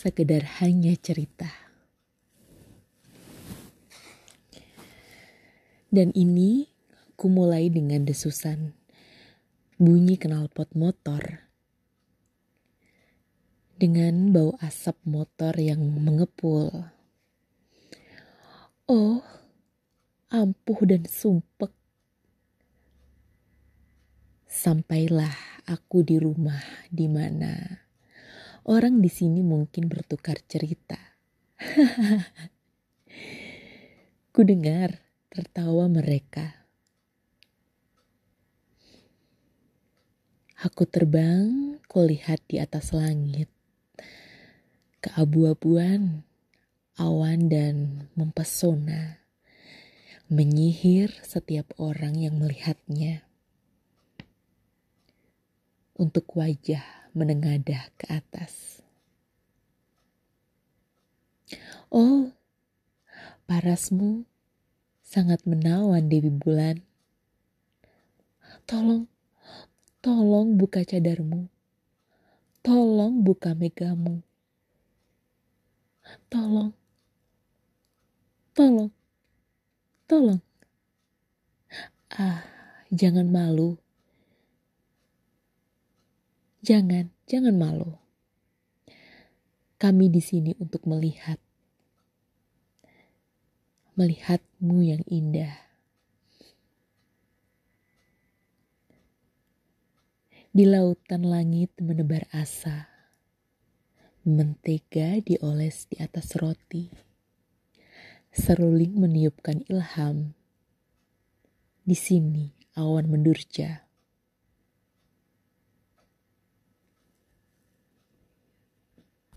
sekedar hanya cerita. Dan ini ku mulai dengan desusan bunyi knalpot motor dengan bau asap motor yang mengepul. Oh, ampuh dan sumpek. Sampailah aku di rumah di mana orang di sini mungkin bertukar cerita. Ku dengar tertawa mereka. Aku terbang, kulihat di atas langit. Keabu-abuan, awan dan mempesona. Menyihir setiap orang yang melihatnya. Untuk wajah menengadah ke atas. Oh, parasmu sangat menawan Dewi Bulan. Tolong, tolong buka cadarmu. Tolong buka megamu. Tolong, tolong, tolong. Ah, jangan malu. Jangan, jangan malu. Kami di sini untuk melihat. Melihatmu yang indah. Di lautan langit menebar asa. Mentega dioles di atas roti. Seruling meniupkan ilham. Di sini awan mendurja